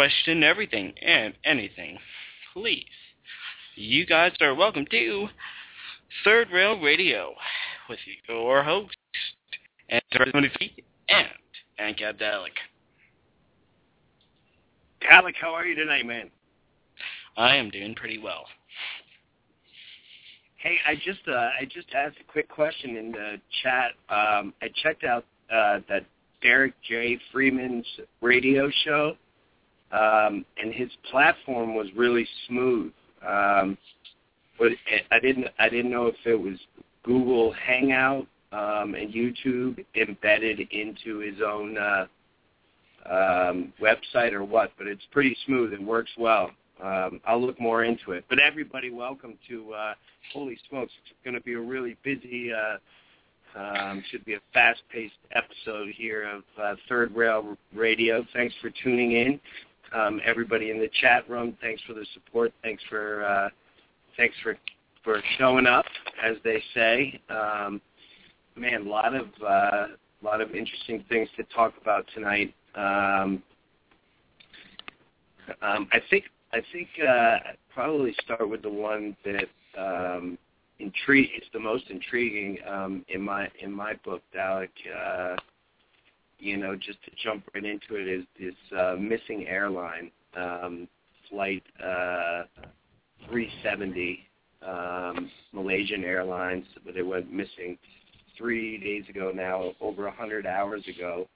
question everything and anything, please. You guys are welcome to Third Rail Radio with your host, and and and Cap Dalek. Dalek, how are you tonight, man? I am doing pretty well. Hey, I just uh, I just asked a quick question in the chat. Um, I checked out uh, that Derek J. Freeman's radio show um, and his platform was really smooth. Um, but I didn't I didn't know if it was Google Hangout um, and YouTube embedded into his own uh, um, website or what. But it's pretty smooth. It works well. Um, I'll look more into it. But everybody, welcome to uh, Holy Smokes! It's going to be a really busy. Uh, um, should be a fast-paced episode here of uh, Third Rail Radio. Thanks for tuning in, um, everybody in the chat room. Thanks for the support. Thanks for uh, thanks for for showing up, as they say. Um, man, a lot of uh, lot of interesting things to talk about tonight. Um, um, I think I think uh, probably start with the one that um, intrigue. It's the most intriguing um, in my in my book, Dalek. Uh, you know, just to jump right into it, is this uh, missing airline um, flight uh, 370, um, Malaysian Airlines, but it went missing three days ago now, over a hundred hours ago,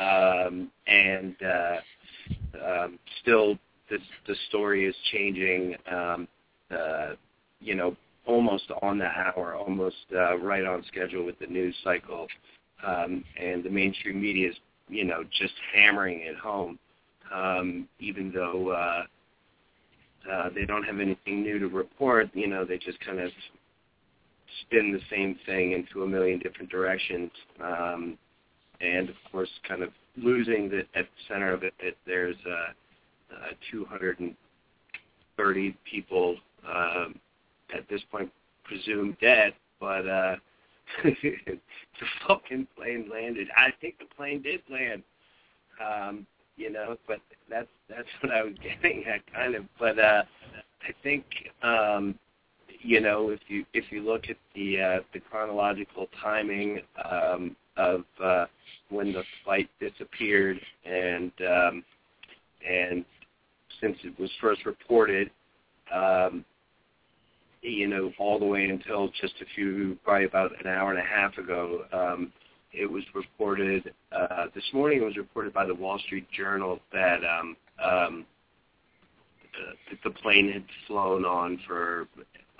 um, and uh, um, still the the story is changing. Um, uh, you know, almost on the hour, almost uh, right on schedule with the news cycle, um, and the mainstream media is, you know, just hammering it home, um, even though uh, uh, they don't have anything new to report. You know, they just kind of spin the same thing into a million different directions, um, and of course, kind of losing the, at the center of it that there's uh, uh, 230 people. Um, at this point presumed dead, but uh the fucking plane landed. I think the plane did land. Um, you know, but that's that's what I was getting at kind of. But uh I think um you know, if you if you look at the uh the chronological timing um of uh when the flight disappeared and um and since it was first reported um you know, all the way until just a few, probably about an hour and a half ago. Um, it was reported uh, this morning. It was reported by the Wall Street Journal that um, um, uh, the plane had flown on for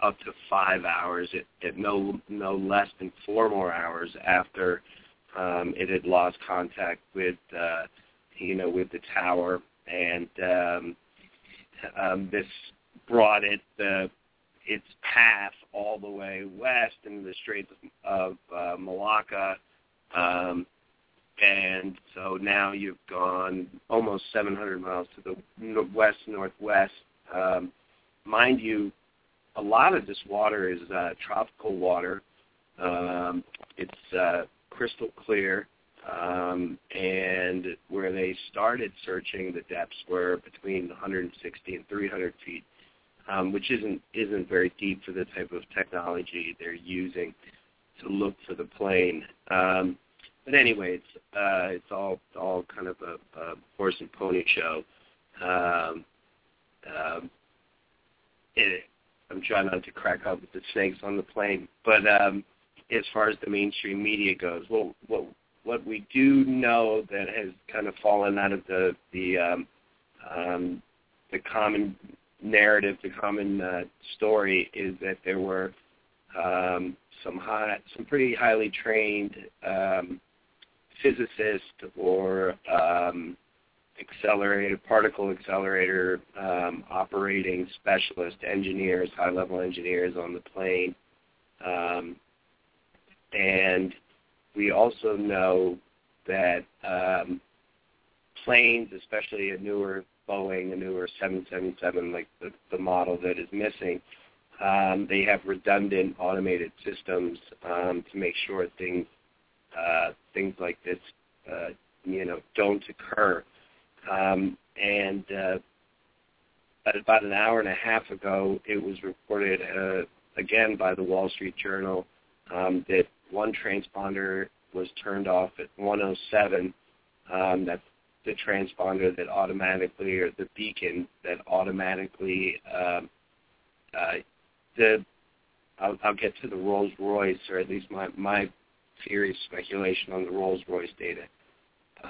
up to five hours, at, at no no less than four more hours after um, it had lost contact with uh, you know with the tower, and um, um, this brought it the its path all the way west into the Straits of uh, Malacca. Um, and so now you've gone almost 700 miles to the west northwest. Um, mind you, a lot of this water is uh, tropical water. Um, it's uh, crystal clear, um, and where they started searching, the depths were between 160 and 300 feet um, which isn't isn't very deep for the type of technology they're using to look for the plane. Um, but anyway, it's uh, it's all all kind of a, a horse and pony show. Um, um, it, I'm trying not to crack up with the snakes on the plane, but um, as far as the mainstream media goes, well, what what we do know that has kind of fallen out of the the um, um, the common narrative, the common uh, story is that there were um, some high, some pretty highly trained um, physicists or um, accelerator, particle accelerator um, operating specialist engineers, high-level engineers on the plane. Um, and we also know that um, planes, especially a newer Boeing, the newer 777, like the, the model that is missing, um, they have redundant automated systems um, to make sure things uh, things like this, uh, you know, don't occur. Um, and uh, about an hour and a half ago, it was reported uh, again by the Wall Street Journal um, that one transponder was turned off at 107. Um, that's the transponder that automatically, or the beacon that automatically, um, uh, the I'll, I'll get to the Rolls Royce, or at least my my theory speculation on the Rolls Royce data.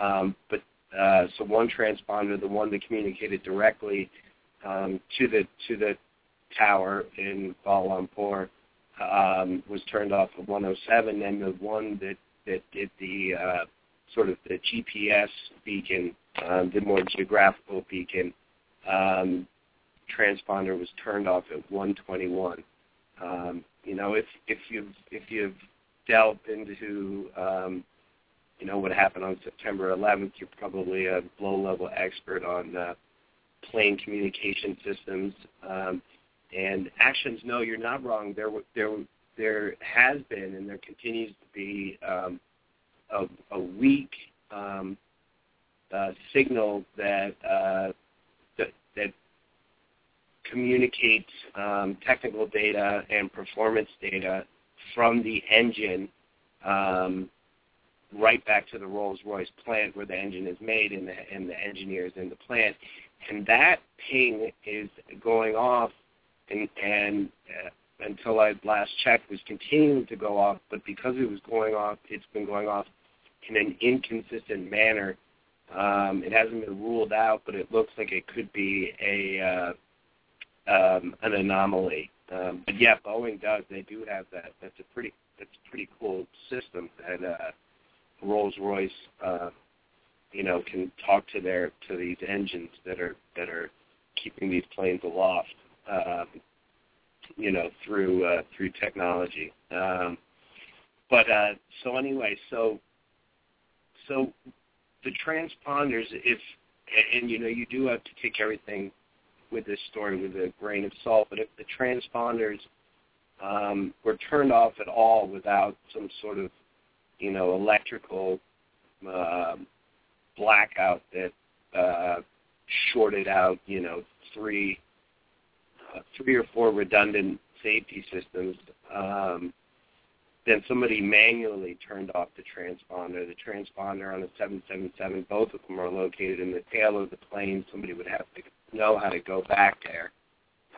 Um, but uh, so one transponder, the one that communicated directly um, to the to the tower in Kuala Lumpur, um, was turned off at 107, and the one that that did the uh, sort of the GPS beacon, um, the more geographical beacon um, transponder was turned off at 121. Um, you know, if if you've if you've delved into um, you know what happened on September 11th, you're probably a low-level expert on uh, plane communication systems. Um, and actions, no, you're not wrong. There, there, there has been, and there continues to be um, a, a weak um, uh, signal that, uh, that that communicates um, technical data and performance data from the engine um, right back to the Rolls-Royce plant where the engine is made and the, and the engineers in the plant. And that ping is going off and, and uh, until I last checked was continuing to go off, but because it was going off, it's been going off in an inconsistent manner. Um, it hasn't been ruled out, but it looks like it could be a uh, um, an anomaly. Um, but yeah, Boeing does. They do have that. That's a pretty that's a pretty cool system that uh, Rolls Royce, uh, you know, can talk to their to these engines that are that are keeping these planes aloft. Um, you know, through uh, through technology. Um, but uh, so anyway, so so the transponders, if and you know, you do have to take everything with this story with a grain of salt. But if the transponders um, were turned off at all without some sort of you know electrical uh, blackout that uh, shorted out you know three uh, three or four redundant safety systems, um, then somebody manually turned off the transponder. The transponder on a 777, both of them are located in the tail of the plane. Somebody would have to know how to go back there,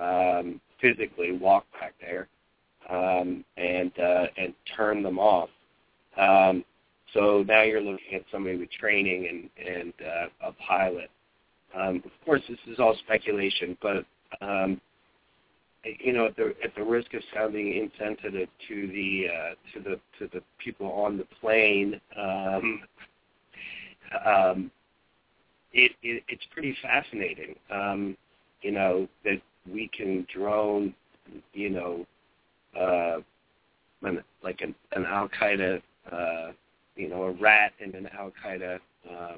um, physically walk back there, um, and uh, and turn them off. Um, so now you're looking at somebody with training and and uh, a pilot. Um, of course, this is all speculation, but um, you know, at the at the risk of sounding insensitive to the uh, to the to the people on the plane, um, um, it, it it's pretty fascinating. Um, you know that we can drone, you know, uh, an, like an, an Al Qaeda, uh, you know, a rat in an Al Qaeda uh,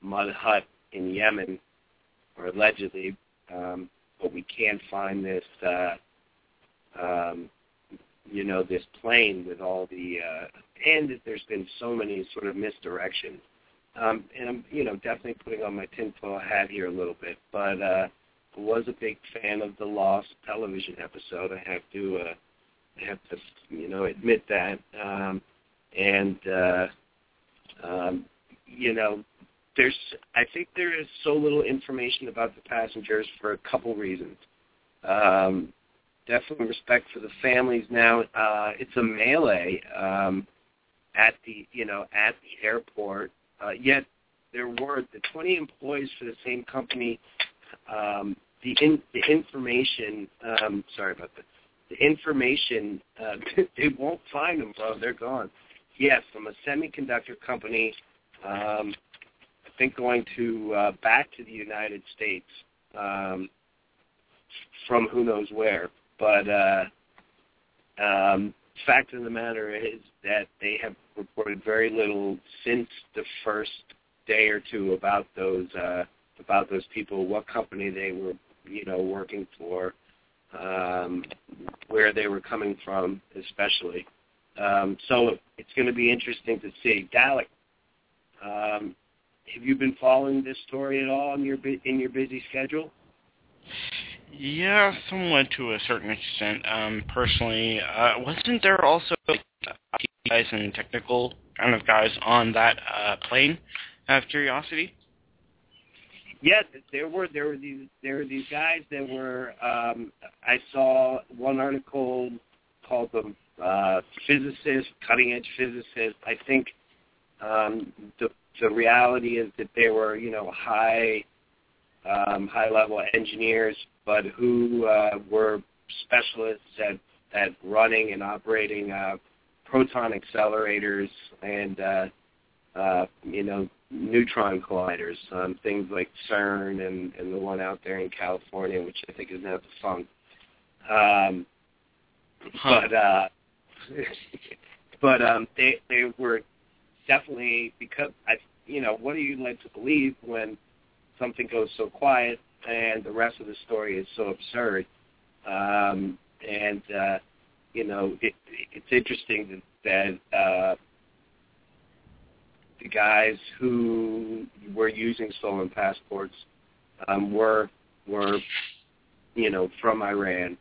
mud hut in Yemen, or allegedly. Um, but we can't find this, uh, um, you know, this plane with all the, uh, and there's been so many sort of misdirections. Um, and I'm, you know, definitely putting on my tinfoil hat here a little bit, but uh, I was a big fan of the Lost television episode. I have to, uh, I have to, you know, admit that. Um, and uh, um, you know, there's I think there is so little information about the passengers for a couple reasons. Um, definitely respect for the families now. Uh, it's a melee um, at the you know at the airport. Uh, yet there were the 20 employees for the same company. Um, the in, the information. Um, sorry about that. The information uh, they won't find them, bro. They're gone. Yes, from a semiconductor company. Um, think going to uh, back to the United States um, from who knows where. But uh, um, fact of the matter is that they have reported very little since the first day or two about those uh, about those people, what company they were, you know, working for, um, where they were coming from, especially. Um, so it's going to be interesting to see. Dalek, um, have you been following this story at all in your in your busy schedule? Yeah, somewhat to a certain extent. Um, personally, uh, wasn't there also like, guys and technical kind of guys on that uh, plane? Out of curiosity. Yeah, there were there were these there were these guys that were. Um, I saw one article called them uh, physicists, cutting edge physicists. I think um, the the reality is that they were, you know, high um, high level engineers, but who uh, were specialists at at running and operating uh, proton accelerators and uh, uh, you know neutron colliders, um, things like CERN and, and the one out there in California, which I think is now defunct. Um, Huh. But uh, but um, they they were definitely because I you know what are you led to believe when something goes so quiet and the rest of the story is so absurd um, and uh, you know it, it's interesting that, that uh, the guys who were using stolen passports um, were were you know from Iran.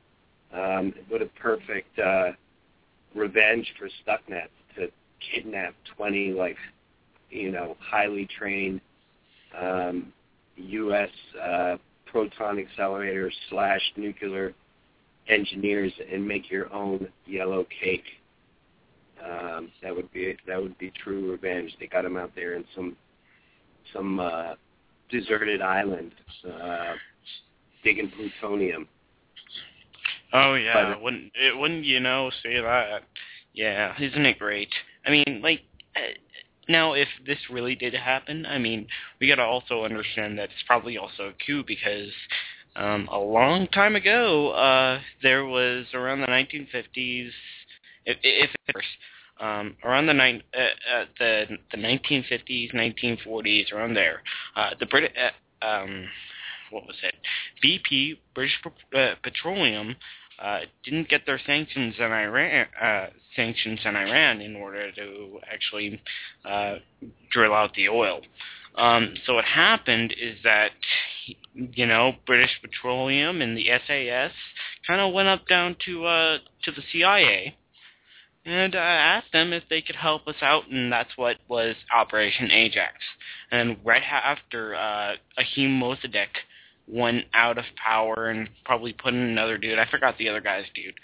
Um, what a perfect uh, revenge for Stuxnet to kidnap twenty like you know highly trained um, U.S. Uh, proton accelerator slash nuclear engineers and make your own yellow cake. Um, that would be that would be true revenge. They got him out there in some some uh, deserted island, uh, digging plutonium. Oh yeah, But- wouldn't it wouldn't you know say that? Yeah, isn't it great? I mean, like uh, now if this really did happen, I mean, we got to also understand that it's probably also a coup because um a long time ago uh there was around the 1950s if if first um around the nine uh, uh, the the 1950s 1940s around there uh the Brit uh, um what was it? BP British uh, Petroleum uh, didn't get their sanctions in Iran uh, sanctions in Iran in order to actually uh, drill out the oil. Um, so what happened is that you know British Petroleum and the SAS kind of went up down to uh, to the CIA and uh, asked them if they could help us out, and that's what was Operation Ajax. And right after uh, Ahim Mossadegh went out of power and probably put in another dude. I forgot the other guy's dude,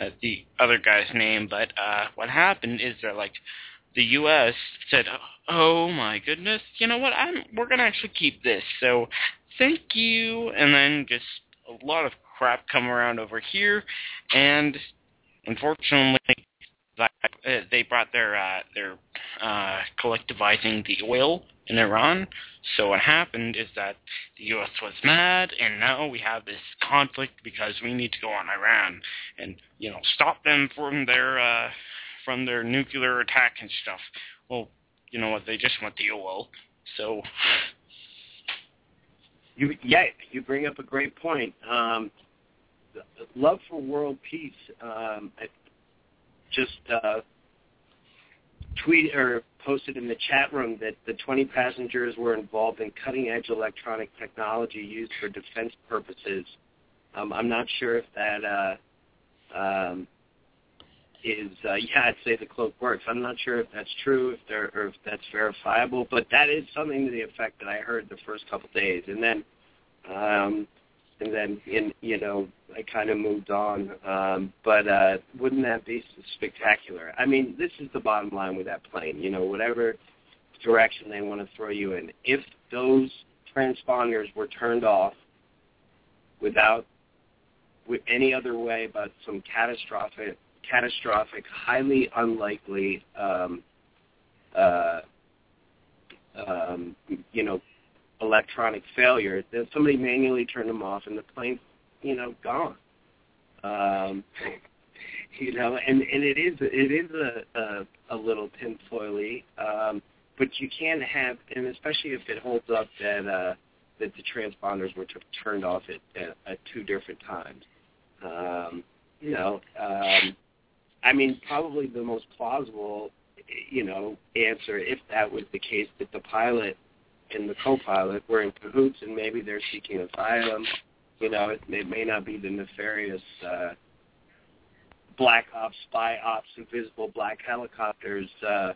uh, the other guy's name. But uh, what happened is they're like, the U.S. said, "Oh my goodness, you know what? I'm we're gonna actually keep this. So thank you." And then just a lot of crap come around over here, and unfortunately, they brought their uh, their uh, collectivizing the oil in Iran. So what happened is that the U.S. was mad, and now we have this conflict because we need to go on Iran and you know stop them from their uh, from their nuclear attack and stuff. Well, you know what? They just want the oil. So You, yeah, you bring up a great point. Um, love for world peace. Um, I just uh, tweet or posted in the chat room that the 20 passengers were involved in cutting-edge electronic technology used for defense purposes. Um, I'm not sure if that uh, um, is. Uh, yeah, I'd say the cloak works. I'm not sure if that's true, if there, or if that's verifiable, but that is something to the effect that I heard the first couple days, and then, um, and then in you know I kind of moved on. Um, but uh, wouldn't that be spectacular? I mean, this is the bottom line with that plane. You know, whatever direction they want to throw you in, if those transponders were turned off without with any other way but some catastrophic, catastrophic, highly unlikely, um, uh, um, you know, electronic failure, then somebody manually turned them off and the plane's, you know, gone. Um, you know, and and it is it is a a, a little tinfoily, um, but you can have, and especially if it holds up that uh, that the transponders were t- turned off at, at, at two different times. Um, you know, um, I mean, probably the most plausible, you know, answer if that was the case that the pilot and the co-pilot were in cahoots and maybe they're seeking asylum. You know, it, it may not be the nefarious uh, black ops, spy ops, invisible black helicopters uh,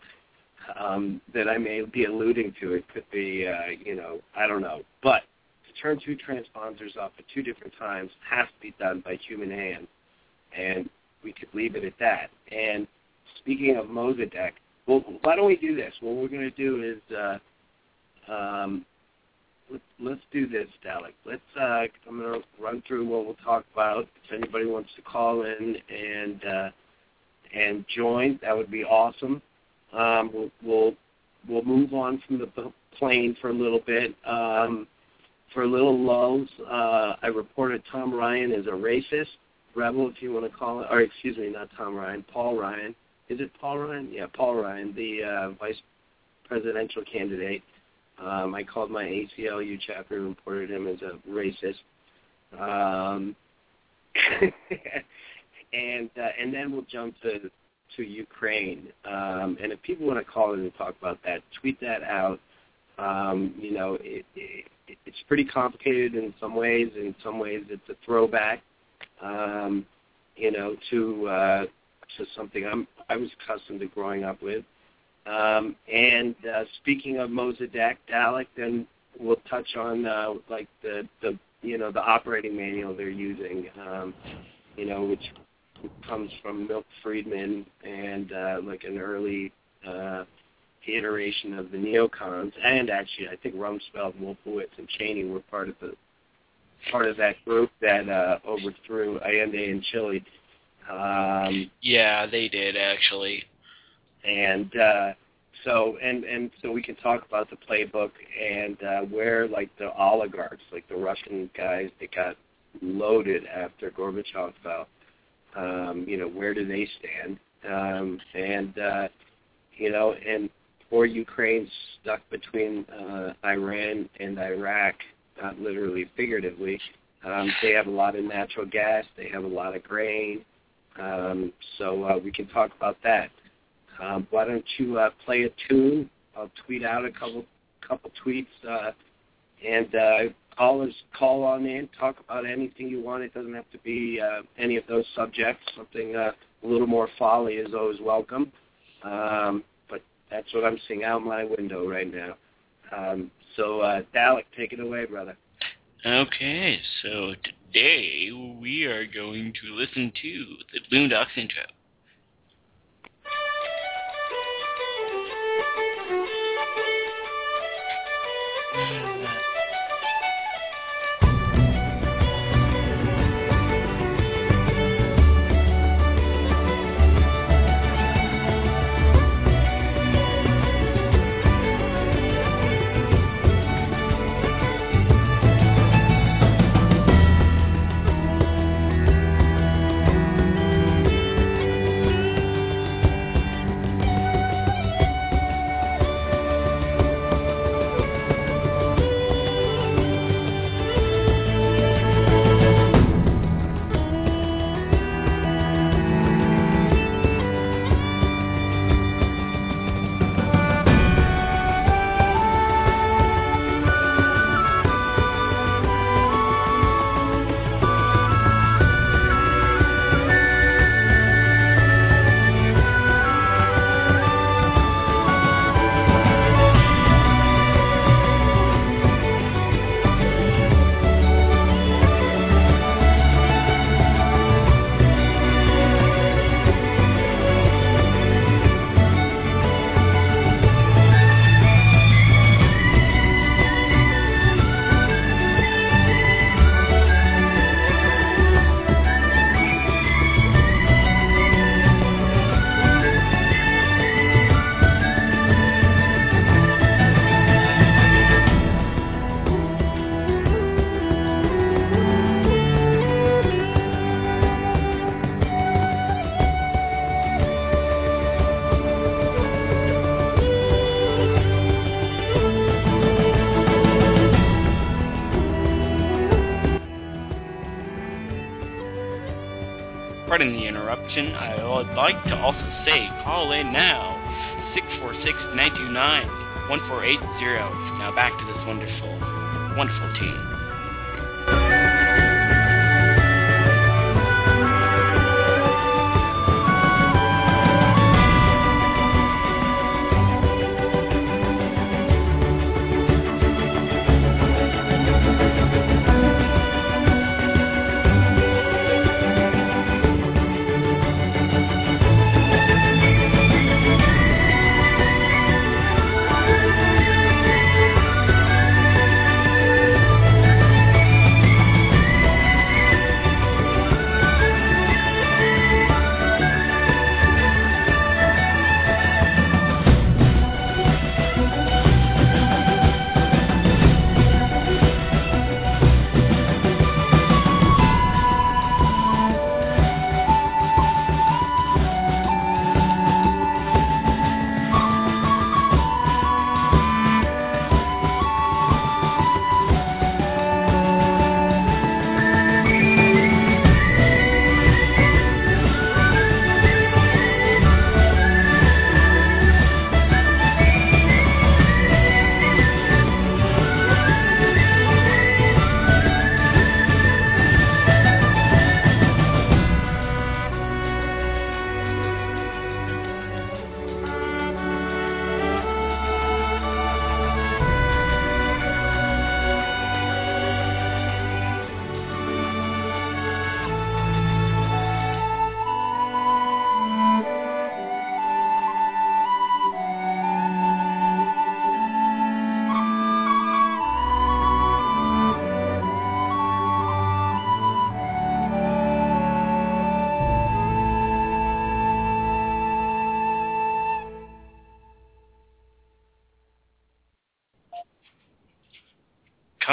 um, that I may be alluding to. It could be, uh, you know, I don't know. But to turn two transponders off at two different times has to be done by human hand. And we could leave it at that. And speaking of Mossadegh, well, why don't we do this? What we're going to do is uh, um, let, let's do this, Dalek. Let's. Uh, I'm going to run through what we'll talk about. If anybody wants to call in and uh, and join, that would be awesome. Um, we'll, we'll we'll move on from the plane for a little bit. Um, for a little lulls, uh, I reported Tom Ryan is a racist rebel, if you want to call it, or excuse me, not Tom Ryan, Paul Ryan. Is it Paul Ryan? Yeah, Paul Ryan, the uh, vice presidential candidate. Um, I called my ACLU chapter and reported him as a racist. Um, and uh, and then we'll jump to to Ukraine. Um, and if people want to call in and talk about that, tweet that out. Um, you know, it, it, it's pretty complicated in some ways. In some ways, it's a throwback. Um, you know, to uh, to something I'm I was accustomed to growing up with. Um, and uh, speaking of Dalek, then we'll touch on uh, like the the you know the operating manual they're using, um, you know, which comes from Milt Friedman and uh, like an early uh, iteration of the neocons, and actually I think Rumsfeld, Wolfowitz, and Cheney were part of the part of that group that uh, overthrew Allende in Chile. Um, Yeah, they did actually. And uh, so and and so we can talk about the playbook and uh, where like the oligarchs, like the Russian guys that got loaded after Gorbachev fell, um, you know, where do they stand? Um, and uh, you know, and poor Ukraine stuck between uh, Iran and Iraq, not literally, figuratively. Um, they have a lot of natural gas. They have a lot of grain. Um, so uh, we can talk about that. Um, why don't you uh, play a tune? I'll tweet out a couple couple tweets uh, and uh, call us call on in. Talk about anything you want. It doesn't have to be uh, any of those subjects. Something uh, a little more folly is always welcome. Um, but that's what I'm seeing out my window right now. Um, so uh, Dalek, take it away, brother. Okay, so today we are going to listen to the Boondocks intro. Thank you. Call in now 646-929-1480. Now back to this wonderful, wonderful team.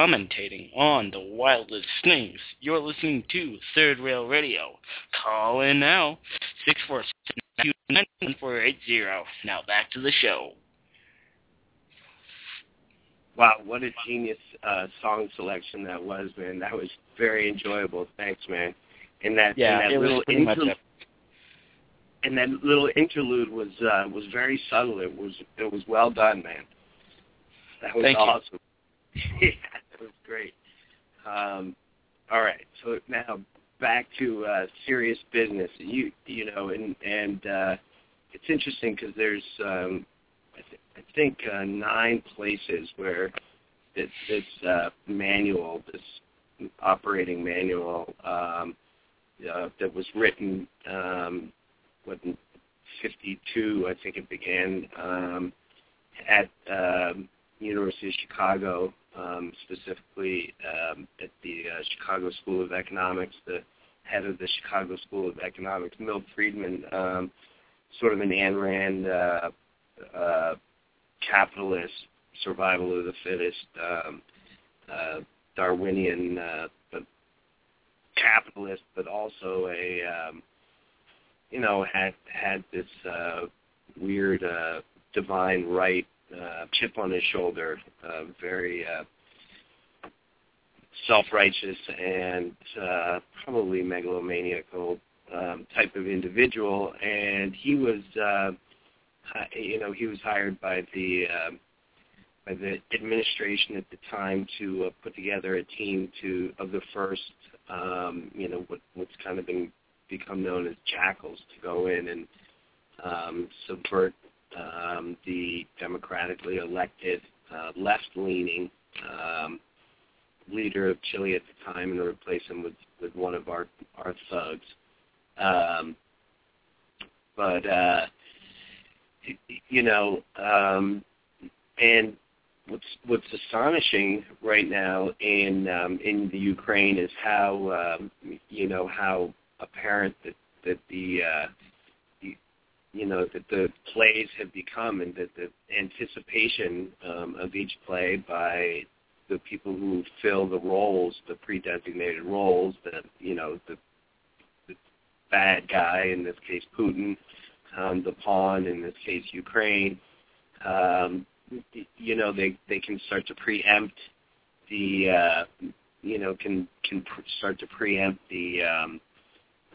Commentating on the wildest things. You're listening to Third Rail Radio. Call in now, 646 Now back to the show. Wow, what a genius uh, song selection that was, man. That was very enjoyable. Thanks, man. And that, Yeah, and that little interlude, a and that little interlude was uh, was very subtle. It was it was well done, man. That was Thank awesome. yeah, was great. Um, all right, so now back to uh, serious business. You you know, and and uh, it's interesting because there's um, I, th- I think uh, nine places where this this uh, manual, this operating manual um, uh, that was written um, what in 52, I think it began um, at um, University of Chicago, um, specifically um, at the uh, Chicago School of Economics. The head of the Chicago School of Economics, Milt Friedman, um, sort of an Ayn Rand uh, uh, capitalist, survival of the fittest, um, uh, Darwinian, uh, capitalist, but also a um, you know had had this uh, weird uh, divine right uh, chip on his shoulder, uh, very uh, self-righteous and uh, probably megalomaniacal um, type of individual, and he was, uh, you know, he was hired by the uh, by the administration at the time to uh, put together a team to of the first, um, you know, what, what's kind of been become known as jackals to go in and um, subvert um, the democratically elected uh, left-leaning um, leader of Chile at the time and replace him with, with one of our our thugs. Um, but uh, you know, um, and what's what's astonishing right now in um, in the Ukraine is how um, you know how apparent that that the uh, you know that the plays have become and that the anticipation um, of each play by the people who fill the roles, the pre-designated roles, that you know the, the bad guy in this case Putin, um, the pawn in this case Ukraine. Um, you know they they can start to preempt the uh, you know can can pr- start to preempt the um,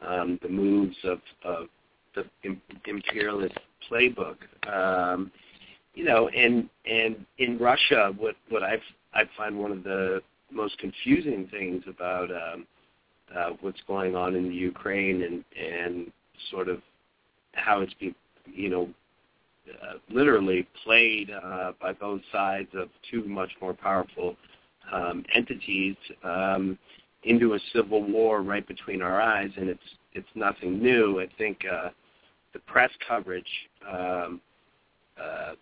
um, the moves of, of the imperialist playbook. Um, you know, and and in Russia, what what I've I find one of the most confusing things about um, uh, what's going on in the Ukraine and and sort of how it's being, you know, uh, literally played uh, by both sides of two much more powerful um, entities um, into a civil war right between our eyes, and it's it's nothing new. I think uh, the press coverage um, uh,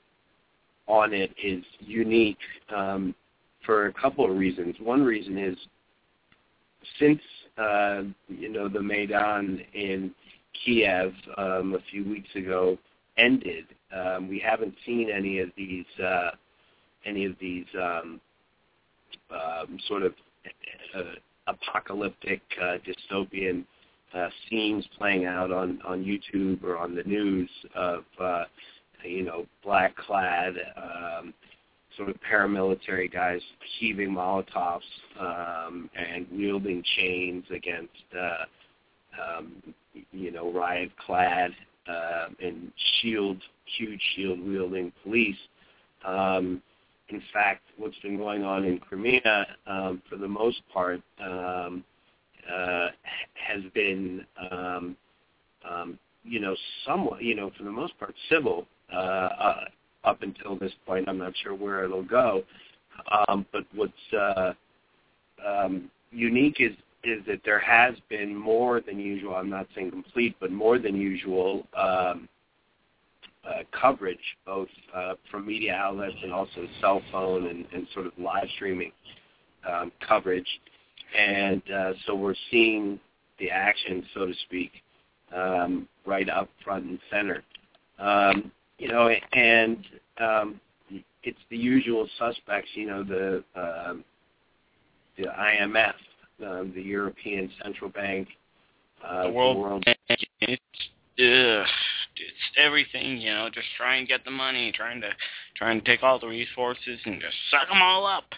on it is unique um, for a couple of reasons. One reason is since uh, you know the Maidan in Kiev um, a few weeks ago ended, um, we haven't seen any of these uh, any of these um, um, sort of uh, apocalyptic uh, dystopian uh, scenes playing out on on YouTube or on the news of uh, you know black clad um, sort of paramilitary guys heaving molotovs um, and wielding chains against uh, um, you know riot clad uh, and shield huge shield wielding police. Um, in fact, what's been going on in Crimea, um, for the most part, um, uh, has been, um, um, you know, somewhat, you know, for the most part, civil uh, uh, up until this point. I'm not sure where it'll go, um, but what's uh, um, unique is is that there has been more than usual. I'm not saying complete, but more than usual. Um, uh, coverage, both uh, from media outlets and also cell phone and, and sort of live streaming um, coverage. And uh, so we're seeing the action, so to speak, um, right up front and center. Um, you know, and um, it's the usual suspects. You know, the um the IMF, um, the European Central Bank, uh, the World, World Bank, ugh, it's everything, you know, just trying to get the money, trying to trying to take all the resources and just suck them all up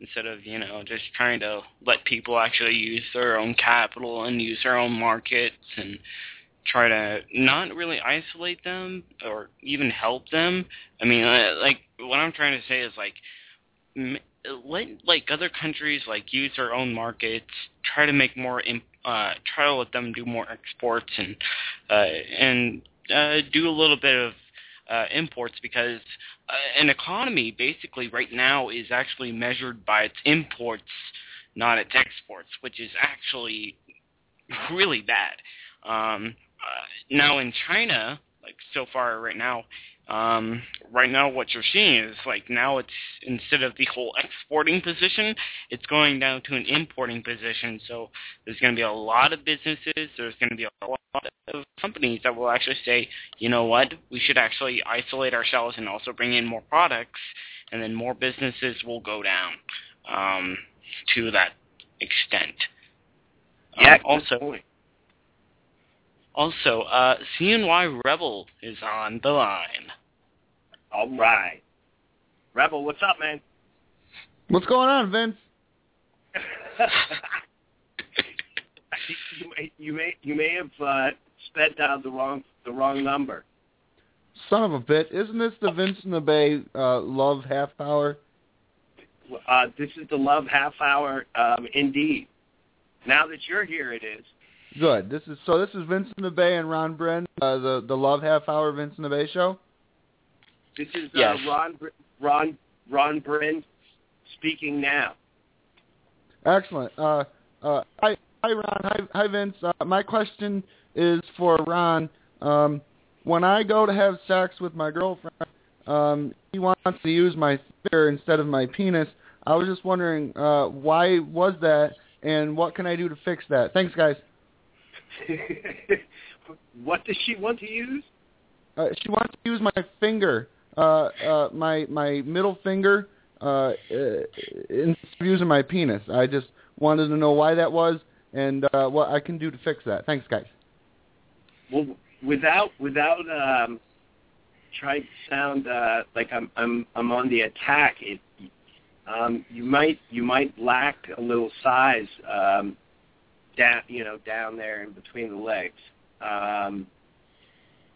instead of, you know, just trying to let people actually use their own capital and use their own markets and try to not really isolate them or even help them. I mean, uh, like what I'm trying to say is like let like other countries like use their own markets, try to make more imp- uh try to let them do more exports and uh and uh do a little bit of uh imports because uh, an economy basically right now is actually measured by its imports, not its exports, which is actually really bad. Um uh, now in China, like so far right now, um, right now what you're seeing is like now it's instead of the whole exporting position, it's going down to an importing position. So there's going to be a lot of businesses, there's going to be a lot of companies that will actually say, you know what, we should actually isolate ourselves and also bring in more products, and then more businesses will go down um, to that extent. Yeah, Um, also. Also, uh, CNY Rebel is on the line. All right. Rebel, what's up, man? What's going on, Vince? You may you may you may have uh, sped down the wrong the wrong number. Son of a bit. Isn't this the Vince in the Bay uh, Love Half Hour? Uh, this is the Love Half Hour, um, indeed. Now that you're here, it is. Good. This is so. This is Vincent in the Bay and Ron Bren, uh, the the Love Half Hour Vincent in the Bay show. This is uh, Yes. Ron Ron Ron Bryn speaking now. Excellent. Uh, uh, hi, hi, Ron. Hi, hi, Vince. Uh, my question is for Ron. Um, when I go to have sex with my girlfriend, um, she wants to use my finger instead of my penis. I was just wondering uh, why was that, and what can I do to fix that? Thanks, guys. what does she want to use? Uh, she wants to use my finger, uh, uh, my my middle finger, uh, uh, instead of using my penis. I just wanted to know why that was and uh, what I can do to fix that. Thanks, guys. Well, without without um, trying to sound uh, like I'm I'm I'm on the attack, it um, you might you might lack a little size um, down you know down there in between the legs. Um,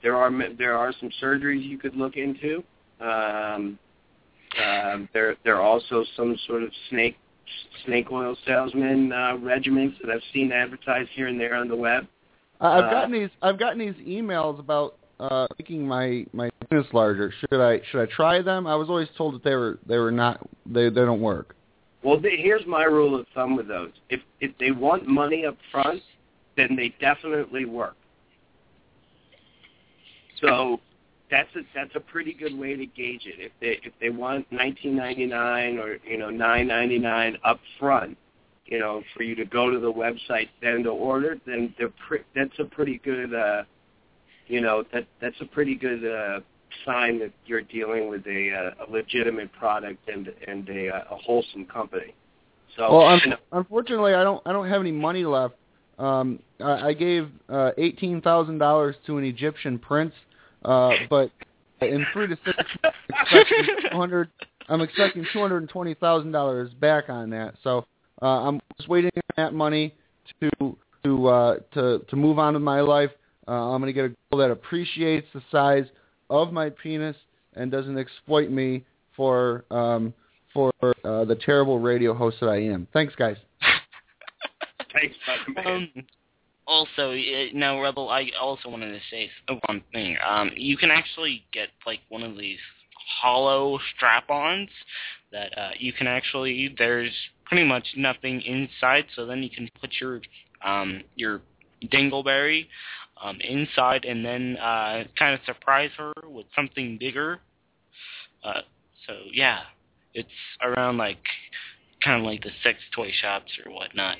there are there are some surgeries you could look into. Um, um, there there are also some sort of snake snake oil salesman uh, regimens that I've seen advertised here and there on the web. I- I've Uh, gotten these I've gotten these emails about uh, making my my penis larger. Should I should I try them? I was always told that they were they were not they they don't work. Well, th here's my rule of thumb with those. If if they want money up front, then they definitely work. So that's a that's a pretty good way to gauge it. If they if they want 19.99 or you know 9.99 up front, you know, for you to go to the website then to order, then they're pre- that's a pretty good uh you know, that that's a pretty good uh sign that you're dealing with a, uh, a legitimate product and and a, uh, a wholesome company. So Well, un- unfortunately, I don't I don't have any money left. Um, I, I gave uh, eighteen thousand dollars to an Egyptian prince, uh, but in three to six months, I'm expecting. I'm expecting two hundred and twenty thousand dollars back on that. So uh, I'm just waiting on that money to to uh, to to move on with my life. Uh, I'm going to get a girl that appreciates the size of my penis and doesn't exploit me for um, for uh, the terrible radio host that I am. Thanks, guys. thanks. Um, also, uh, now Rebel, I also wanted to say one thing. Um, you can actually get like one of these hollow strap-ons that uh, you can actually. There's pretty much nothing inside, so then you can put your um, your dingleberry um, inside, and then uh, kind of surprise her with something bigger. Uh, so yeah, it's around like kind of like the sex toy shops or whatnot.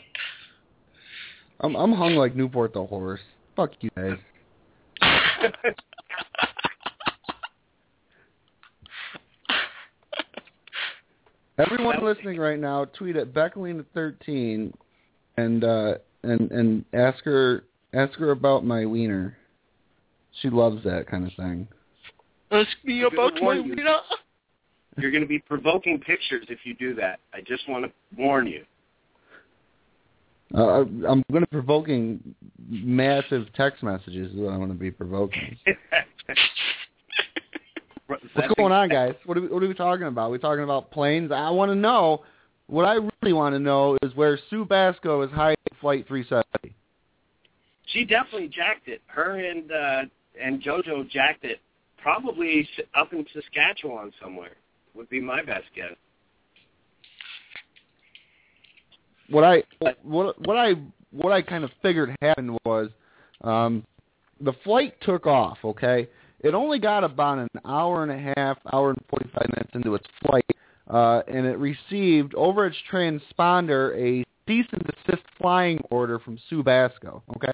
I'm I'm hung like Newport the horse. Fuck you guys. Everyone listening right now, tweet at Becklina13 and uh, and and ask her ask her about my wiener. She loves that kind of thing. Ask me about my you. wiener. You're going to be provoking pictures if you do that. I just want to warn you. Uh, I'm going to be provoking massive text messages. Is what I'm going to be provoking. What's going on, guys? What are we, what are we talking about? we talking about planes? I want to know. What I really want to know is where Sue Basko is hiding Flight 370. She definitely jacked it. Her and uh, and JoJo jacked it. Probably up in Saskatchewan somewhere would be my best guess. what I what what I what I kind of figured happened was um, the flight took off. Okay, it only got about an hour and a half, hour and forty five minutes into its flight, uh, and it received over its transponder a cease and desist flying order from Sue Basko. Okay,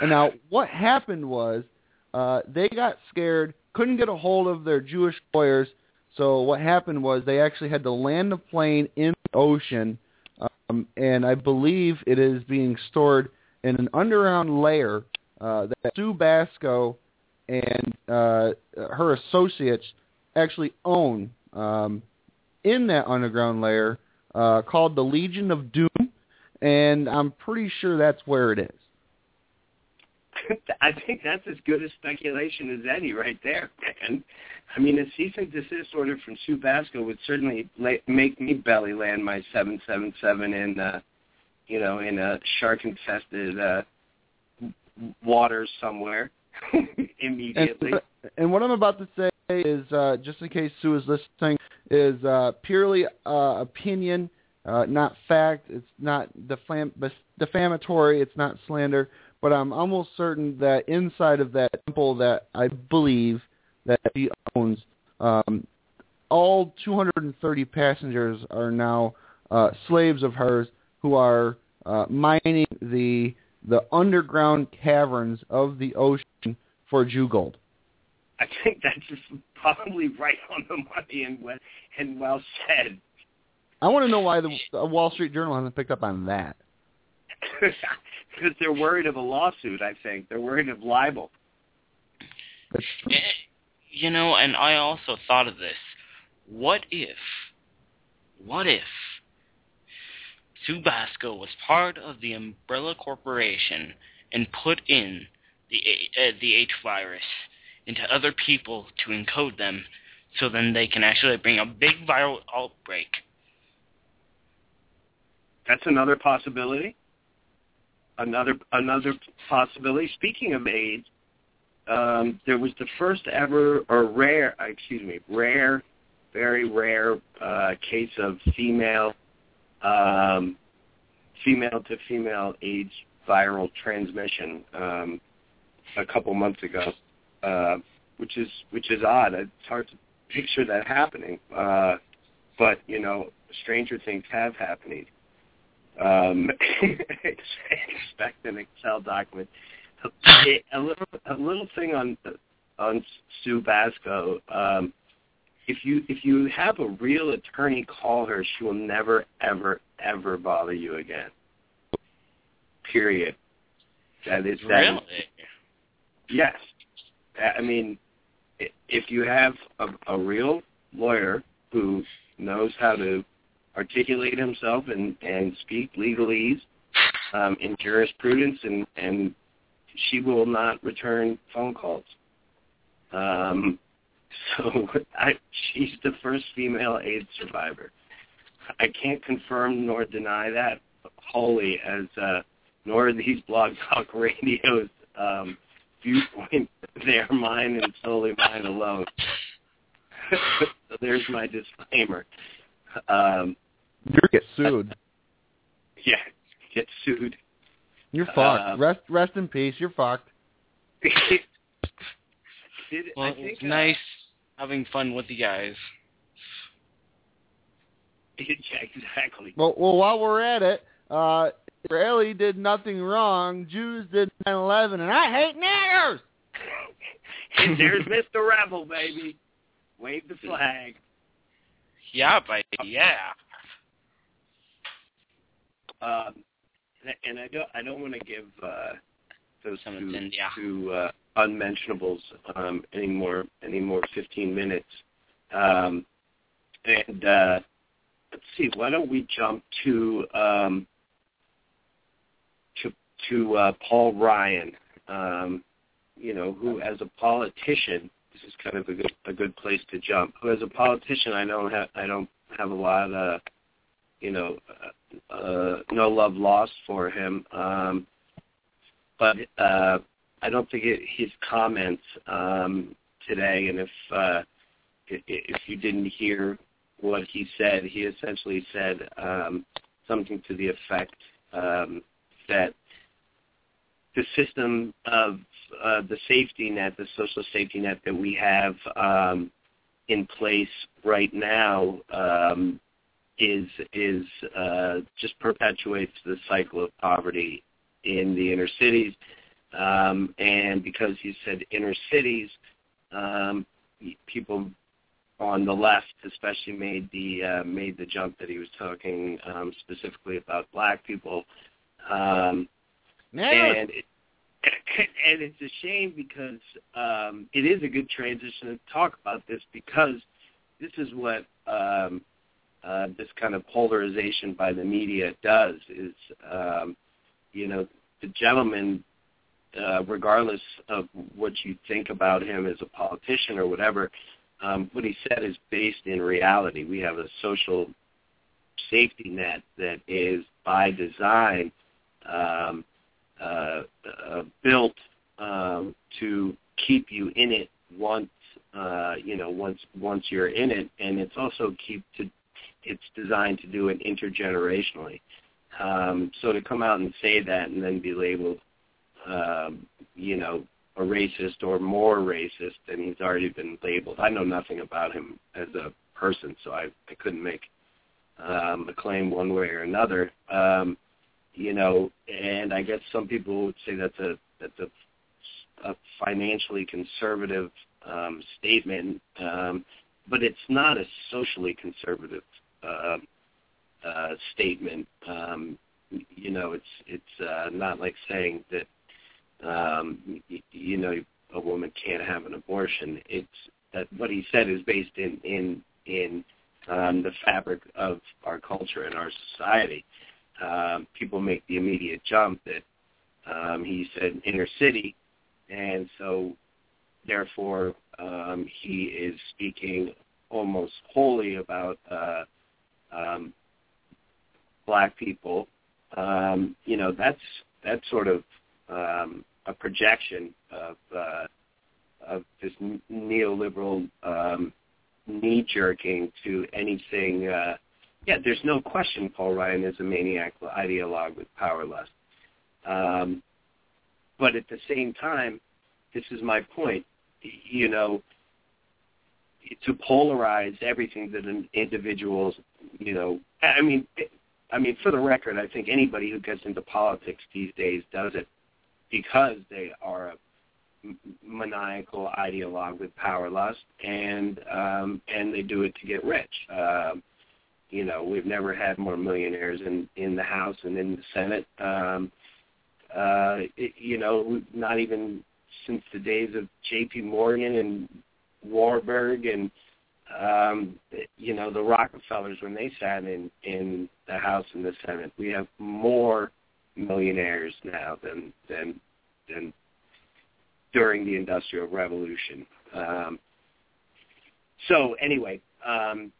and now what happened was uh, they got scared, couldn't get a hold of their Jewish lawyers. So what happened was they actually had to land the plane in the ocean um, and I believe it is being stored in an underground layer uh, that Sue Basko and uh, her associates actually own um, in that underground layer uh, called the Legion of Doom, and I'm pretty sure that's where it is. I think that's as good a speculation as any right there, man. I mean, a cease and desist order from Sue Basko would certainly la- make me belly land my 777 in, uh, you know, in a shark-infested uh, waters somewhere immediately. And, and what I'm about to say is, uh, just in case Sue is listening, is uh, purely uh, opinion, uh, not fact. It's not defam- defamatory. It's not slander. But I'm almost certain that inside of that temple that I believe that he owns, um, all 230 passengers are now uh, slaves of hers who are uh, mining the the underground caverns of the ocean for Jew gold. I think that's just probably right on the money and well, and well said. I want to know why the, the Wall Street Journal hasn't picked up on that. Because they're worried of a lawsuit. I think they're worried of libel. Eh, You know, and I also thought of this. What if, what if Sue Basko was part of the Umbrella Corporation and put in the uh, the H virus into other people to encode them, so then they can actually bring a big viral outbreak? That's another possibility. Another another possibility. Speaking of AIDS, um, there was the first ever or rare, uh, excuse me, rare, very rare uh, case of female um, female to female AIDS viral transmission um, a couple months ago, uh, which is which is odd. It's hard to picture that happening, uh, but you know, stranger things have happened. Um, expect an Excel document. A little a little thing on on Sue Basko. Um, if you if you have a real attorney call her, she will never ever ever bother you again. Period. That is that. Really? Yes. I mean, if you have a, a real lawyer who knows how to articulate himself and, and speak legalese um, in jurisprudence, and, and she will not return phone calls. Um, so I, she's the first female AIDS survivor. I can't confirm nor deny that wholly, as uh, nor these blog talk radios um, viewpoint. They are mine and solely mine alone. so there's my disclaimer. Um, You get sued. yeah, get sued. You're fucked. Uh, rest rest in peace. You're fucked. Did, Well, I it was think, uh, nice having fun with the guys. yeah, exactly. Well, well, while we're at it, uh, Israeli did nothing wrong. Jews did 9/11, and I hate niggers. and there's Mr. Rebel, baby. Wave the flag. Yeah, but yeah. Um, and- and I don't I don't want to give uh, those Some two, in, yeah. two uh, unmentionables um, any more any more 15 minutes. Um, and uh, let's see, why don't we jump to um, to to uh, Paul Ryan? Um, you know, who as a politician, this is kind of a good a good place to jump. Who as a politician, I don't have I don't have a lot of you know uh, no love lost for him. Um, but uh, I don't think it, his comments um, today, and if uh, if you didn't hear what he said, he essentially said um, something to the effect um, that the system of uh, the safety net, the social safety net that we have um, in place right now, um, is is uh, just perpetuates the cycle of poverty in the inner cities. Um, and because he said inner cities, um, people on the left especially made the uh, made the jump that he was talking um, specifically about black people. Um, and it, and it's a shame because um, it is a good transition to talk about this because this is what um, uh, this kind of polarization by the media does is um, you know the gentleman uh, regardless of what you think about him as a politician or whatever um, what he said is based in reality. We have a social safety net that is by design um, uh, uh, built um, to keep you in it once uh, you know once once you're in it, and it's also keep to it's designed to do it intergenerationally. Um, so to come out and say that and then be labeled, um, you know, a racist or more racist than he's already been labeled. I know nothing about him as a person, so I, I couldn't make um, a claim one way or another. Um, you know, and I guess some people would say that's a that's a, a financially conservative um, statement, um, but it's not a socially conservative uh, uh, statement. Um, you know, it's it's uh, not like saying that um, y- you know a woman can't have an abortion. It's that what he said is based in in in um, the fabric of our culture and our society um, people make the immediate jump that um, he said inner city, and so therefore um, he is speaking almost wholly about uh, um, black people. Um, you know, that's that's sort of um, a projection of uh, of this neoliberal um, knee jerking to anything. Uh, yeah, there's no question Paul Ryan is a maniac ideologue with power lust. Um, but at the same time, this is my point. You know, to polarize everything that an individual's, you know, I mean, I mean, for the record, I think anybody who gets into politics these days does it because they are a maniacal ideologue with power lust, and um, and they do it to get rich. Um, you know, we've never had more millionaires in in the House and in the Senate. Um, uh, it, you know, not even since the days of J.P. Morgan and Warburg and um, you know the Rockefellers when they sat in in the House and the Senate. We have more millionaires now than than than during the Industrial Revolution. Um, so anyway, um,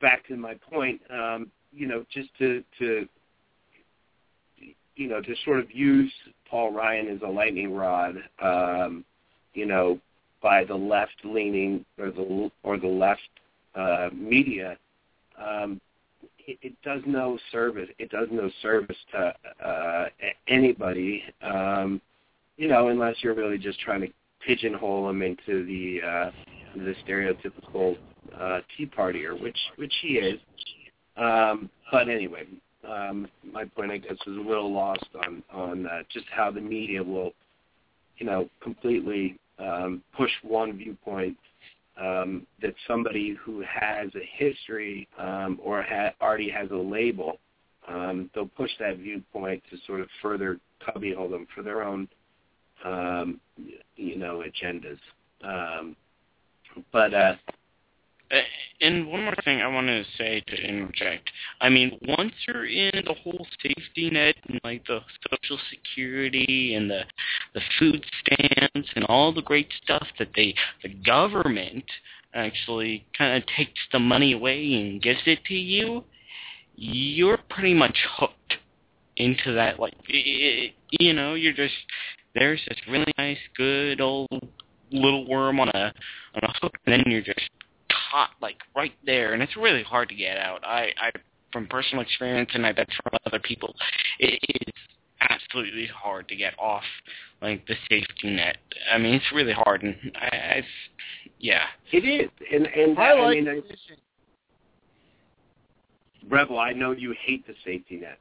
back to my point. Um, you know, just to to you know to sort of use Paul Ryan as a lightning rod. Um, you know, by the left leaning or the or the left uh, media, um, it, it does no service. It does no service to uh, anybody. Um, you know, unless you're really just trying to pigeonhole them into the uh, the stereotypical uh, Tea Partier, which which he is. Um, but anyway, um, my point, I guess, is a little lost on on uh, just how the media will, you know, completely um, push one viewpoint um, that somebody who has a history um, or ha- already has a label, um, they'll push that viewpoint to sort of further cubbyhole them for their own, um, you know, agendas. Um, but uh, And one more thing I wanted to say to interject. I mean, once you're in the whole safety net and like the social security and the the food stamps and all the great stuff that they the government actually kind of takes the money away and gives it to you, you're pretty much hooked into that. Like, i- i- you know, you're just there's this really nice, good old little worm on a on a hook, and then you're just caught like right there, and it's really hard to get out. I, I from personal experience, and I bet from other people, it is absolutely hard to get off like the safety net. I mean, it's really hard, and I, I yeah. it is, and and I like mean, I- Rebel, I know you hate the safety net.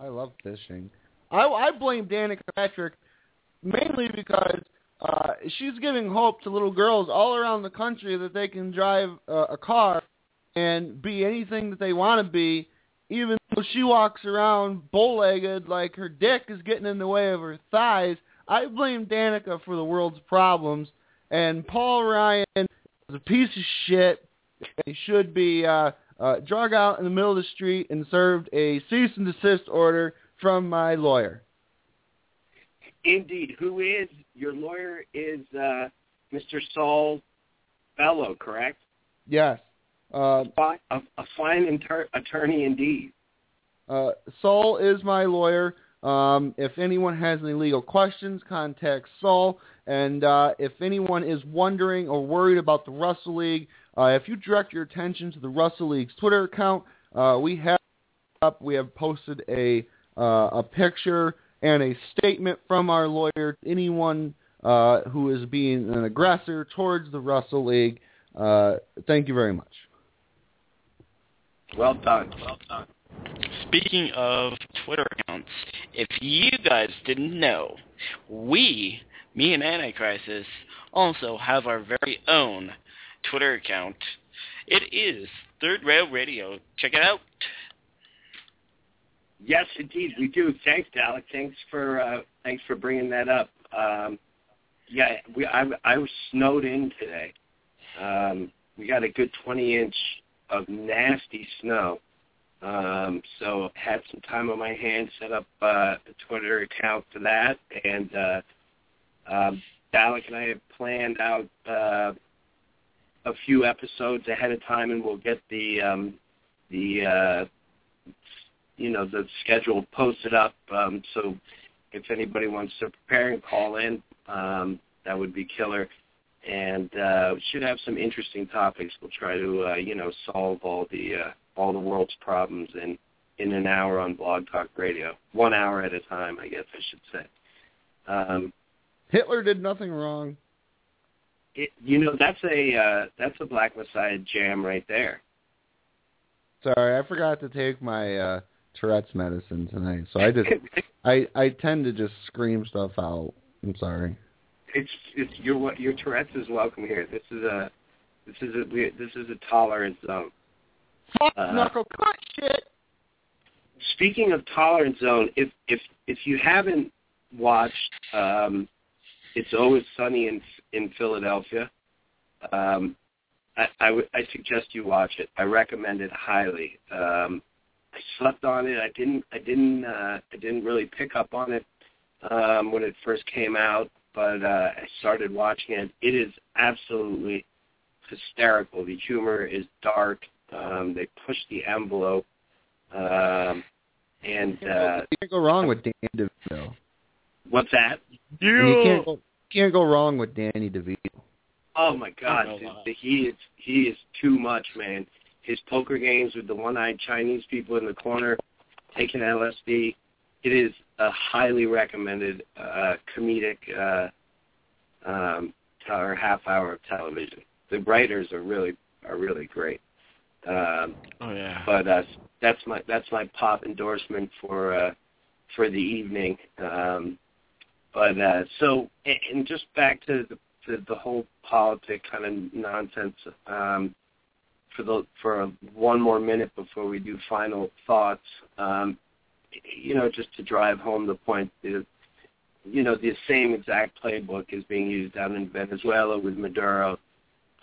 I love fishing. I, I blame Danica Patrick mainly because uh, she's giving hope to little girls all around the country that they can drive uh, a car and be anything that they want to be, even though she walks around bow-legged like her dick is getting in the way of her thighs. I blame Danica for the world's problems, and Paul Ryan is a piece of shit. He should be uh, uh, drug out in the middle of the street and served a cease and desist order from my lawyer. Indeed, who is your lawyer? Is uh, Mr. Saul Bello, correct? Yes. Uh, A, a fine inter- attorney indeed. uh, Saul is my lawyer. Um, if anyone has any legal questions, contact Saul. And uh, if anyone is wondering or worried about the Russell League, uh, if you direct your attention to the Russell League's Twitter account, uh, we have up. We have posted a uh, a picture and a statement from our lawyer. Anyone uh, who is being an aggressor towards the Russell League, uh, thank you very much. Well done. Well done. Speaking of Twitter accounts, if you guys didn't know, we, me and Anticrisis, also have our very own Twitter account. It is Third Rail Radio. Check it out. Yes, indeed, we do. Thanks, Alec. Thanks for uh, thanks for bringing that up. Um, yeah, we I, I was snowed in today. Um, we got a good 20 inch of nasty snow. Um, so had some time on my hands, set up uh, a Twitter account for that, and uh, um, Alec and I have planned out uh, a few episodes ahead of time, and we'll get the um, the uh, you know the schedule posted up. Um, so if anybody wants to prepare and call in, um, that would be killer. And uh, we should have some interesting topics. We'll try to uh, you know solve all the uh, all the world's problems in in an hour on Blog Talk Radio, one hour at a time, I guess I should say. Um, Hitler did nothing wrong. it, you know that's a uh, that's a Black Messiah jam right there. Sorry, I forgot to take my uh Tourette's medicine tonight, so I just I I tend to just scream stuff out. I'm sorry. it's it's your your Tourette's is welcome here. This is a this is a we- this is a tolerance zone. Fuck Uh, knuckle cut shit. Speaking of tolerance zone, if if if you haven't watched, um, it's always sunny in in Philadelphia. Um, I, I would I suggest you watch it. I recommend it highly. Um, I slept on it. I didn't I didn't uh, I didn't really pick up on it um, when it first came out, but uh, I started watching it. It is absolutely hysterical. The humor is dark. Um, they push the envelope. Um, and uh, you can't go wrong with Danny DeVito. what's that? You can't go, can't go wrong with Danny DeVito. Oh my God, th- wow. th- he is he is too much, man. His poker games with the one-eyed Chinese people in the corner taking LSD. It is a highly recommended uh, comedic uh, um, or half hour of television. The writers are really are really great. Um, Oh yeah. but uh, that's my that's my pop endorsement for uh, for the evening. Um, but uh, so and just back to the the the whole politic kind of nonsense um, for the for one more minute before we do final thoughts. Um, you know, just to drive home the point that you know the same exact playbook is being used down in Venezuela with Maduro,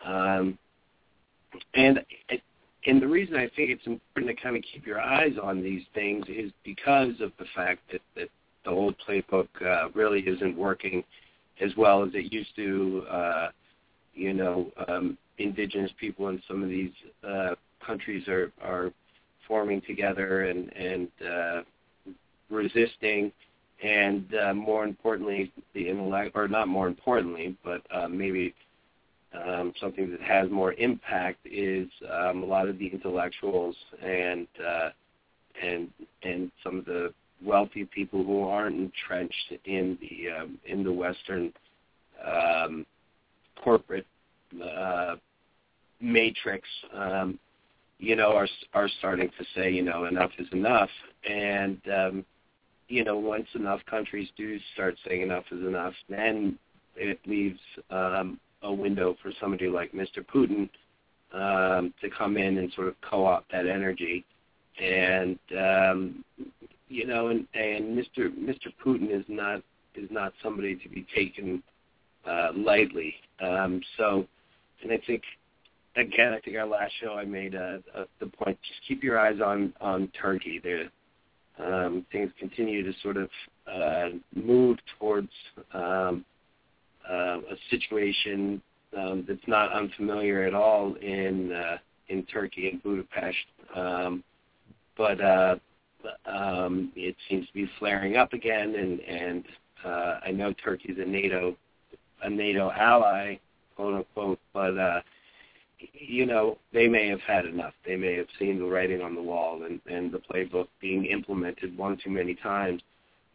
um, and and the reason I think it's important to kind of keep your eyes on these things is because of the fact that that the old playbook uh, really isn't working as well as it used to. Uh, you know, um, indigenous people in some of these uh, countries are are forming together and and uh, resisting, and uh, more importantly, the intellect, or not more importantly, but uh, maybe um, something that has more impact is um, a lot of the intellectuals and uh, and and some of the wealthy people who aren't entrenched in the um, in the Western um, corporate uh, matrix, um, you know, are are starting to say, you know, enough is enough, and um, you know, once enough countries do start saying enough is enough, then it leaves um, a window for somebody like Mr. Putin um, to come in and sort of co-opt that energy, and um, you know, and, and Mr. Mr. Putin is not is not somebody to be taken uh, lightly. Um, so, and I think again, I think our last show I made uh, uh, the point: just keep your eyes on on Turkey. There, um, things continue to sort of uh, move towards um, uh, a situation um, that's not unfamiliar at all in uh, in Turkey and Budapest, um, but uh, um, it seems to be flaring up again. And and uh, I know Turkey's a NATO a NATO ally, quote unquote, but uh, you know they may have had enough. They may have seen the writing on the wall and and the playbook being implemented one too many times,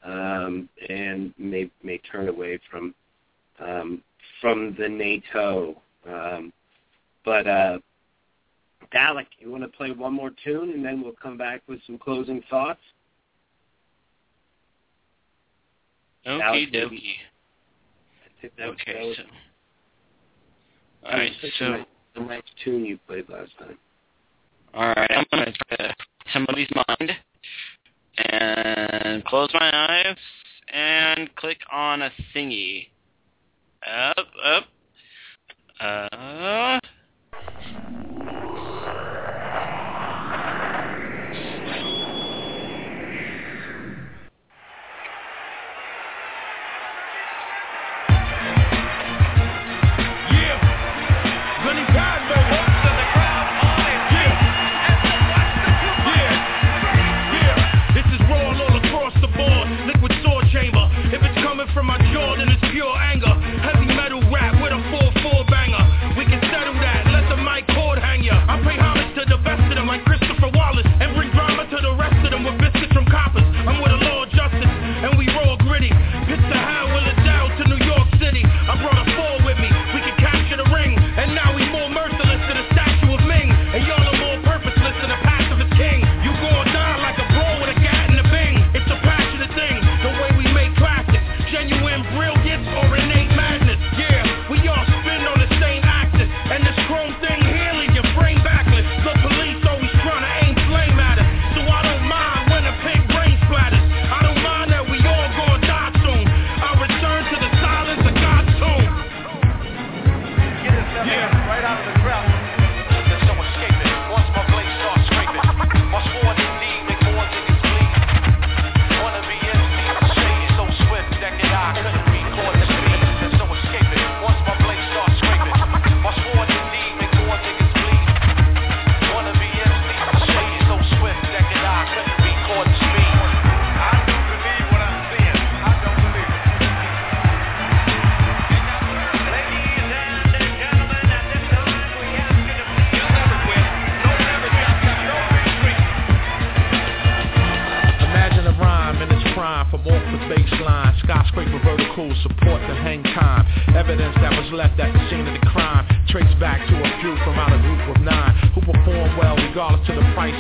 um, and may may turn away from um, from the NATO. Um, but uh, Dalek, you want to play one more tune, and then we'll come back with some closing thoughts. Okay, dokie. Maybe- I think that was- that Okay, was- so all right, so nice- a nice tune you played last time. all right, I'm gonna try to somebody's mind and close my eyes and click on a thingy. Up, up. Uh. From my then it's pure anger. Heavy metal rap with a 4-4 banger. We can settle that. Let the mic cord hang ya. I pay homage to the best of them like Christopher Wallace. And bring drama to the rest of them with biscuits from coppers. I'm with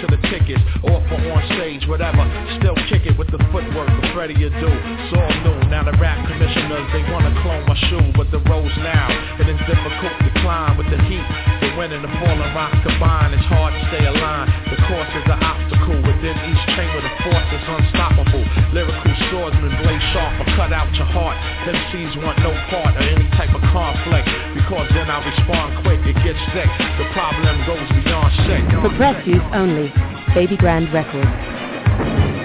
of the tickets. Offer on stage, whatever. Still kick it with the footwork of Freddie Adu. It's all new. Now the rap commissioners, they wanna clone my shoe, but the road's now. It is difficult to climb with the heat. Wind and the falling rocks combine. It's hard to stay aligned. The course is an obstacle. Within each chamber, the force is unstoppable. Lyrical swordsman, blade sharp, or cut out your heart. MCs want no part of any type of conflict. Because then I respond quick, it gets thick. The problem goes beyond sick. For press use only. Baby Grand Records.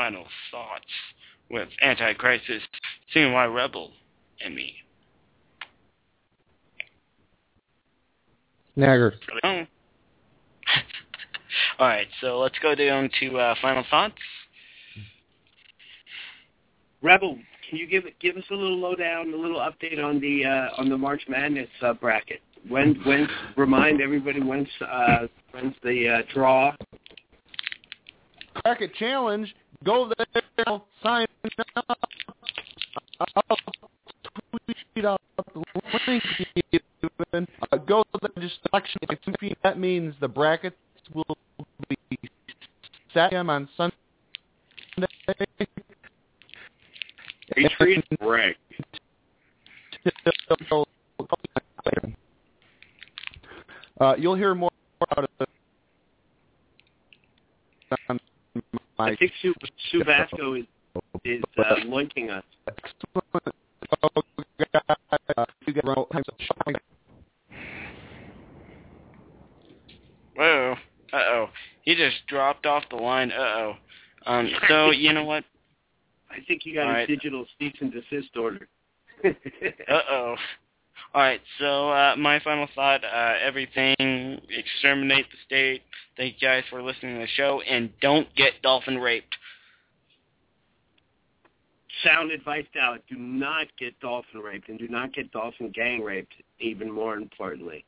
Final thoughts with Antichrist, CNY Rebel, and me. Nagger. Oh. All right, so let's go down to uh, final thoughts. Rebel, can you give give us a little lowdown, a little update on the uh, on the March Madness uh, bracket? When when remind everybody when's uh, when's the uh, draw? Bracket challenge. Go there. Sign up. I'll tweet out the link. Even. Uh, go to the registration. That means the brackets will be set on Sunday. Patriot break. Uh, you'll hear more out of it. on I think Sue, Sue Vasco is is uh, linking us. Whoa. Uh-oh. He just dropped off the line. Uh-oh. Um, so, you know what? I think you got All a right. digital cease and desist order. Uh-oh. All right, so uh, my final thought, uh, everything, exterminate the state. Thank you guys for listening to the show, and don't get dolphin raped. Sound advice now: do not get dolphin raped, and do not get dolphin gang raped. Even more importantly,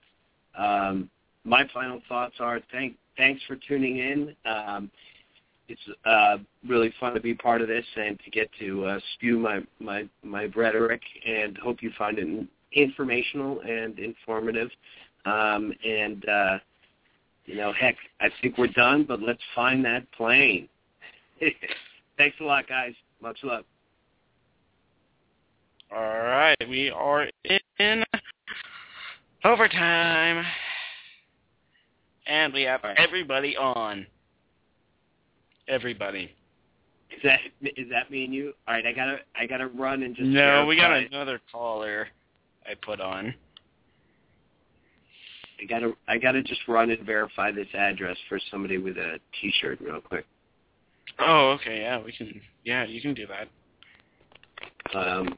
um, my final thoughts are: thank thanks for tuning in. Um, it's uh, really fun to be part of this and to get to uh, spew my, my my rhetoric, and hope you find it informational and informative. Um, and uh, you know, heck, I think we're done, but let's find that plane. Thanks a lot, guys. Much love. All right, we are in overtime, and we have everybody on. Everybody. Is that is that me and you? All right, I gotta I gotta run and just. No, we got another caller I put on. I gotta I gotta just run and verify this address for somebody with a T-shirt real quick. Oh, okay, yeah, we can. Yeah, you can do that. Um,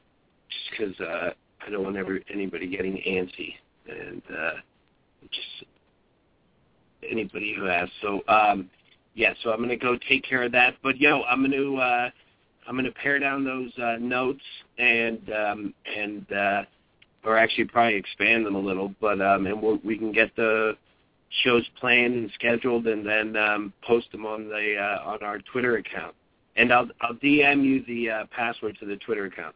just because uh, I don't want ever anybody getting antsy and uh, just anybody who asks. So um, yeah, so I'm gonna go take care of that. But yo, I'm gonna uh, I'm gonna pare down those uh, notes and um, and uh, or actually probably expand them a little. But um, and we'll, we can get the shows planned and scheduled, and then um, post them on the uh, on our Twitter account. And I'll I'll DM you the uh, password to the Twitter account.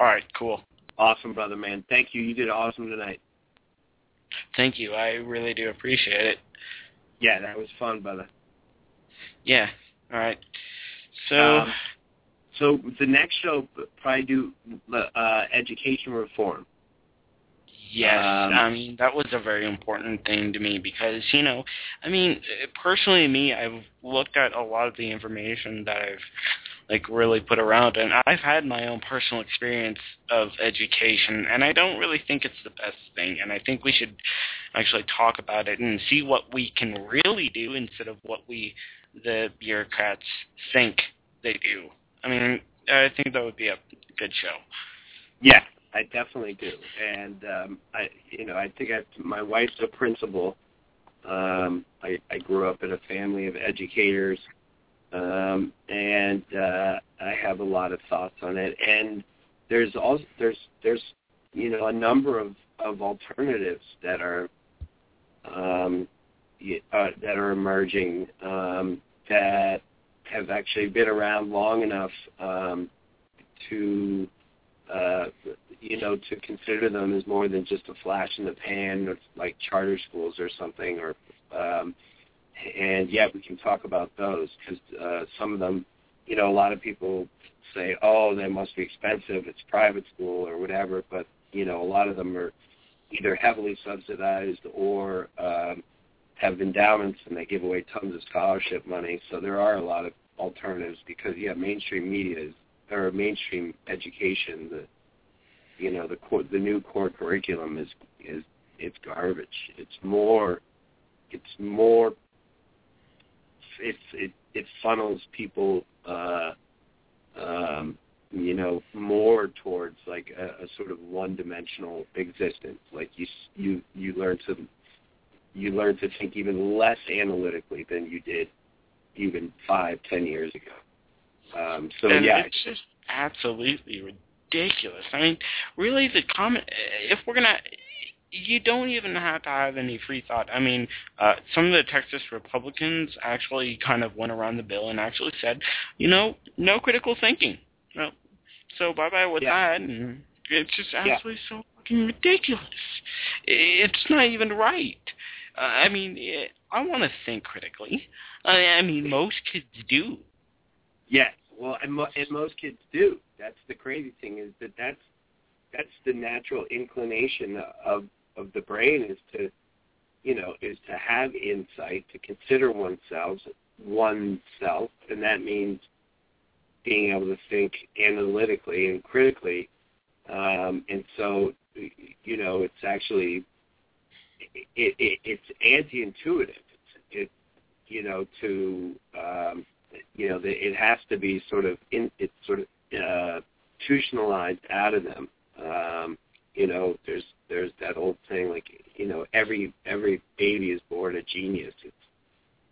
All right, cool. Awesome, brother, man. Thank you. You did awesome tonight. Thank you. I really do appreciate it. Yeah, that was fun, brother. Yeah. All right. So Um, so the next show probably do uh, education reform. Yes, Um, I mean that was a very important thing to me because you know, I mean, uh, personally, me, I've looked at a lot of the information that I've like really put around, and I've had my own personal experience of education, and I don't really think it's the best thing, and I think we should actually talk about it and see what we can really do instead of what we, the bureaucrats, think they do. I mean, I think that would be a good show. Yeah, I definitely do. And um I you know, I think I my wife's a principal. Um I I grew up in a family of educators. Um and uh I have a lot of thoughts on it and there's also there's there's you know a number of of alternatives that are um uh, that are emerging um that have actually been around long enough um to uh, you know, to consider them as more than just a flash in the pan, of, like charter schools or something, or um, and yeah, we can talk about those because uh, some of them, you know, a lot of people say, oh, they must be expensive, it's private school or whatever, but you know, a lot of them are either heavily subsidized or um, have endowments and they give away tons of scholarship money. So there are a lot of alternatives because yeah, mainstream media is or mainstream education, the you know the core, the new core curriculum is is it's garbage. It's more it's more it's it it funnels people uh um you know more towards like a, a sort of one dimensional existence like you you you learn to you learn to think even less analytically than you did even five ten years ago um so and yeah it's just absolutely ridiculous. I mean, really, the comment if we're gonna, you don't even have to have any free thought. I mean, uh, some of the Texas Republicans actually kind of went around the bill and actually said, you know, no critical thinking. Well, so bye bye with Yeah. that, and it's just Yeah. absolutely so fucking ridiculous. It's not even right. Uh, I mean, I want to think critically. I, I mean, most kids do. Yes, well, and, mo- and most kids do. That's the crazy thing is that that's that's the natural inclination of of the brain is to, you know, is to have insight, to consider oneself, oneself, and that means being able to think analytically and critically. Um, and so, you know, it's actually it, it, it's anti-intuitive. It's, it, you know, to um, you know, the, it has to be sort of in, it's sort of uh, institutionalized out of them. Um, you know, there's there's that old saying like, you know, every every baby is born a genius. It's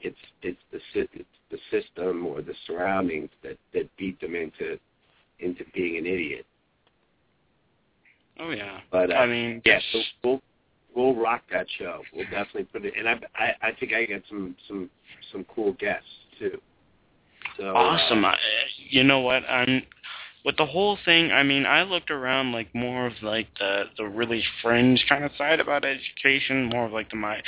it's it's the it's the system or the surroundings that that beat them into into being an idiot. Oh yeah. But uh, I mean, yeah, so we'll we'll rock that show. We'll definitely put it. And I I, I think I get some some some cool guests too. So awesome. Uh, I, you know what? I'm with the whole thing. I mean, I looked around like more of like the the really fringe kind of side about education, more of like the my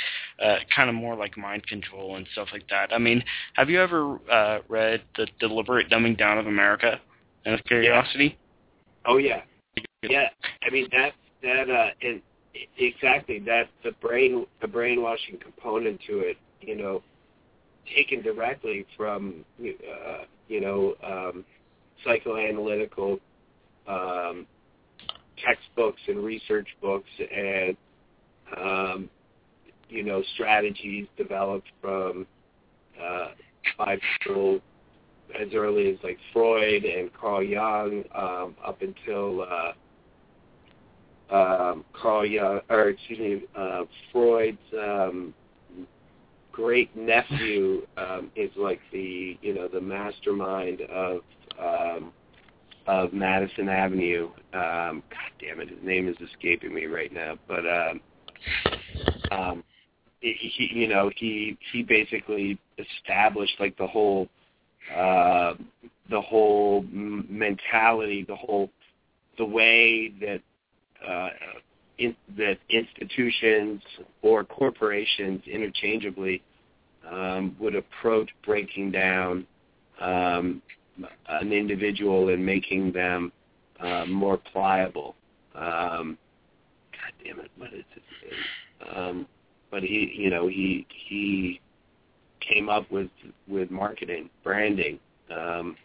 uh, kind of more like mind control and stuff like that. I mean, have you ever uh, read the deliberate dumbing down of America? Out of curiosity. oh yeah, yeah. I mean that that uh and exactly that the brain the brainwashing component to it. You know, taken directly from uh, you know um, psychoanalytical um, textbooks and research books and um, you know strategies developed from uh, by people as early as like Freud and Carl Jung um, up until uh, um, Carl Jung or excuse me uh, Freud's um, great nephew um, is like the you know the mastermind of um, of Madison Avenue. Um, God damn it, his name is escaping me right now. But um, um, he, you know he he basically established like the whole uh the whole mentality the whole the way that in, that institutions or corporations interchangeably um would approach breaking down um an individual and making them uh more pliable. Um god damn it what is name? Um but he you know he he came up with with marketing branding um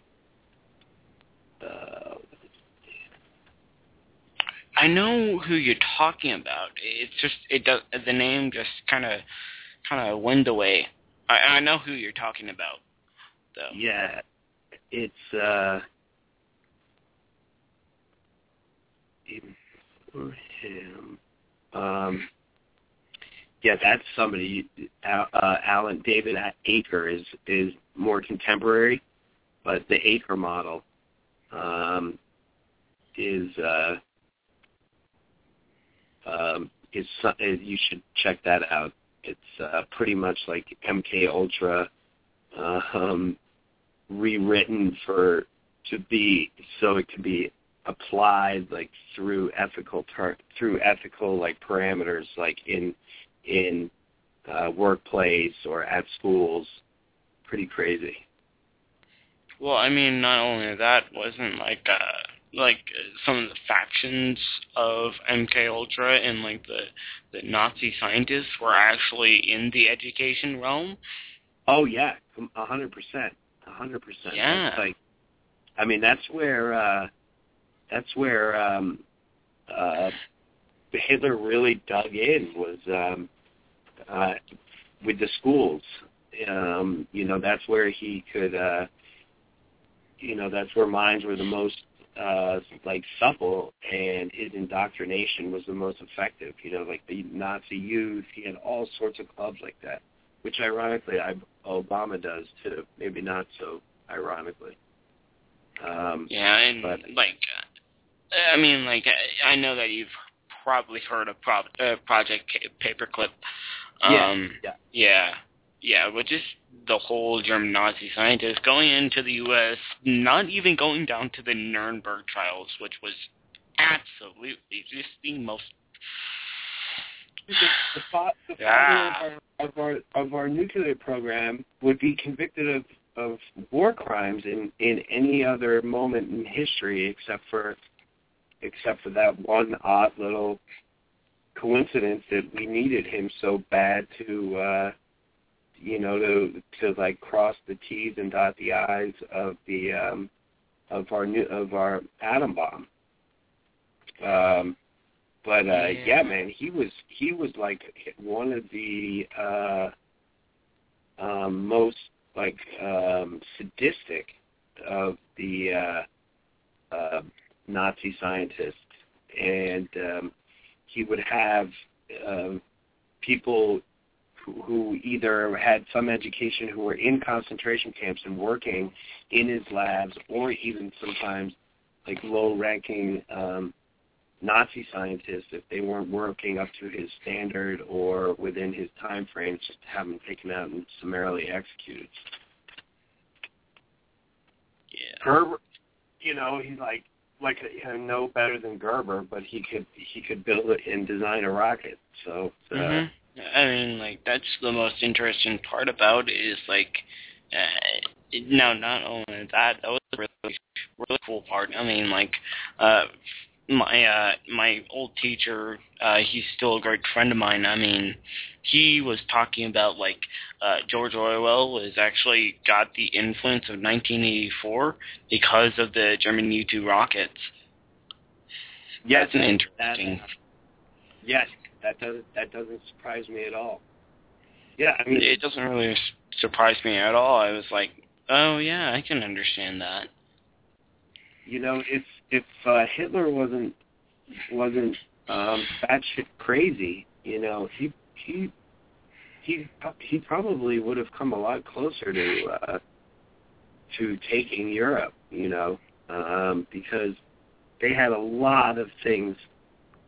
uh I know who you're talking about. It's just it does the name just kind of kind of went away. I I know who you're talking about though. yeah it's uh um yeah that's somebody uh, uh alan david Aaker is is more contemporary but the Aaker model um is uh um is uh, you should check that out. It's uh pretty much like mk ultra uh, um rewritten for to be so it can be applied like through ethical tar- through ethical like parameters like in in uh workplace or at schools. Pretty crazy. Well, I mean, not only that, wasn't like uh like some of the factions of MK Ultra and like the the Nazi scientists were actually in the education realm. oh yeah a hundred percent a hundred percent Yeah. That's like i mean that's where uh that's where um uh hitler really dug in was um uh with the schools um you know that's where he could uh you know that's where minds were the most uh like supple and his indoctrination was the most effective you know like the nazi youth he had all sorts of clubs like that which ironically I, obama does too maybe not so ironically um Yeah, and But- like uh, I mean, like I, I know that you've probably heard of Pro- uh, Project Paperclip. Um, yeah. yeah, yeah, which is the whole German Nazi scientists going into the U.S., not even going down to the Nuremberg trials, which was absolutely just the most. the, the, fa- the Yeah. father of our, of our of our nuclear program would be convicted of of war crimes in in any other moment in history except for except for that one odd little coincidence that we needed him so bad to uh you know to to like cross the t's and dot the i's of the um of our new of our atom bomb um but uh Yeah. yeah man he was he was like one of the uh um most like um sadistic of the uh uh nazi scientists and um he would have um people who, who either had some education who were in concentration camps and working in his labs or even sometimes like low ranking um Nazi scientists if they weren't working up to his standard or within his time frames, just to have them taken out and summarily executed. Yeah. Gerber, you know, he's like like you know, no better than Gerber, but he could he could build it and design a rocket. So uh, Mhm. I mean, like that's the most interesting part about it is like, uh, no, not only that, that was a really really cool part. I mean, like, uh, my uh, my old teacher, uh, he's still a great friend of mine. I mean, he was talking about like uh, George Orwell was actually got the influence of 1984 because of the German V-2 rockets. yes, That's an that- interesting. yes, that doesn't that doesn't surprise me at all. Yeah, I mean, it doesn't really surprise me at all. I was like, oh yeah, I can understand that. you know, if if uh, Hitler wasn't wasn't um, batshit crazy, you know, he he he he probably would have come a lot closer to uh, to taking Europe, you know, um, because they had a lot of things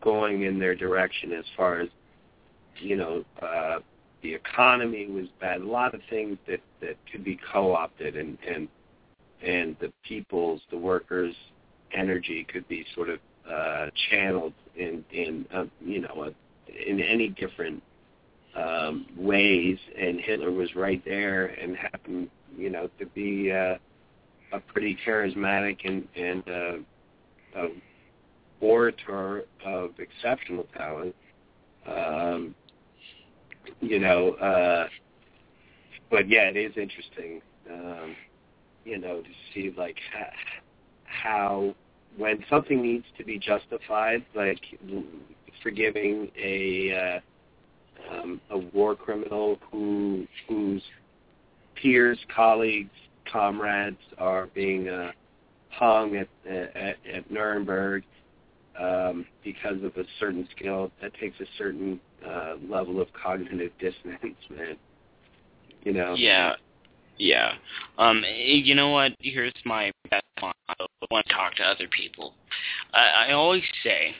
going in their direction as far as you know uh, the economy was bad. A lot of things that that could be co-opted, and and and the people's, the workers' energy could be sort of uh, channeled in in uh, you know a, in any different um, ways. And Hitler was right there and happened, you know, to be uh, a pretty charismatic and and uh, orator of exceptional talent. Um, you know, uh, but yeah, it is interesting, um, you know, to see like how when something needs to be justified, like forgiving a uh, um, a war criminal who whose peers, colleagues, comrades are being uh, hung at, at at Nuremberg um, because of a certain skill that takes a certain uh, level of cognitive dissonance, man. You know. Yeah, yeah. Um, you know what? Here's my best one. I want to talk to other people. I, I always say,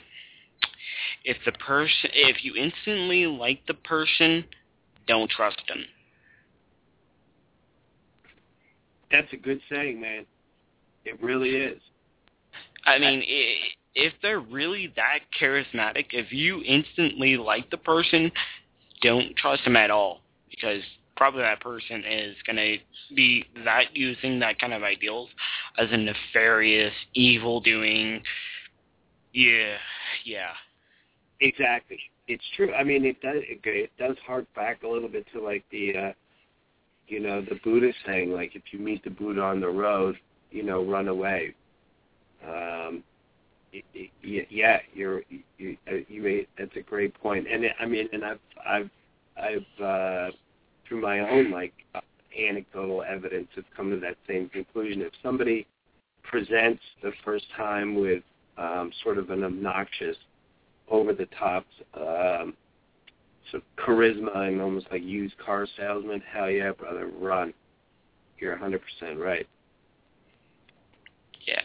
if the person, if you instantly like the person, don't trust them. That's a good saying, man. It really is. I mean, i if they're really that charismatic, if you instantly like the person, don't trust them at all because probably that person is going to be that using that kind of ideals as a nefarious, evil doing. Yeah, yeah. Exactly. It's true. I mean, it does. It, it does hark back a little bit to like the, uh, you know, the Buddha saying, like, if you meet the Buddha on the road, you know, run away. Um, yeah, you're you, uh, you made that's a great point, and I mean, and I've I've I've uh, through my own like anecdotal evidence have come to that same conclusion. If somebody presents the first time with um, sort of an obnoxious, over the top, um, sort of charisma and almost like used car salesman, hell yeah, brother, run. You're 100% right. Yeah.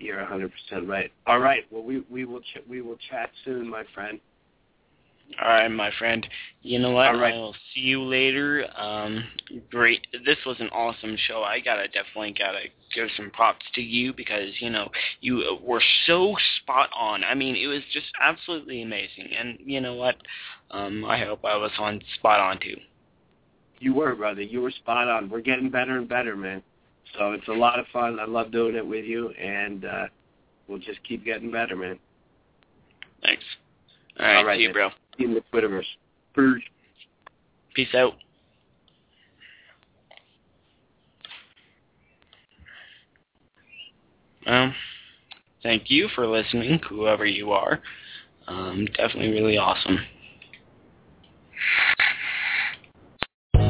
You're 100% right. All right. Well, we we will ch- we will chat soon, my friend. All right, my friend. You know what? Right. I will see you later. Um, great. This was an awesome show. I gotta definitely gotta give some props to you because you know you were so spot on. I mean, it was just absolutely amazing. And you know what? Um, I hope I was on spot on too. You were, brother. You were spot on. We're getting better and better, man. So it's a lot of fun. I love doing it with you, and uh, we'll just keep getting better, man. Thanks. All right, All right, see you, bro. See you in the Twitterverse. Peace. Peace out. Um, thank you for listening, whoever you are. Um, definitely really awesome.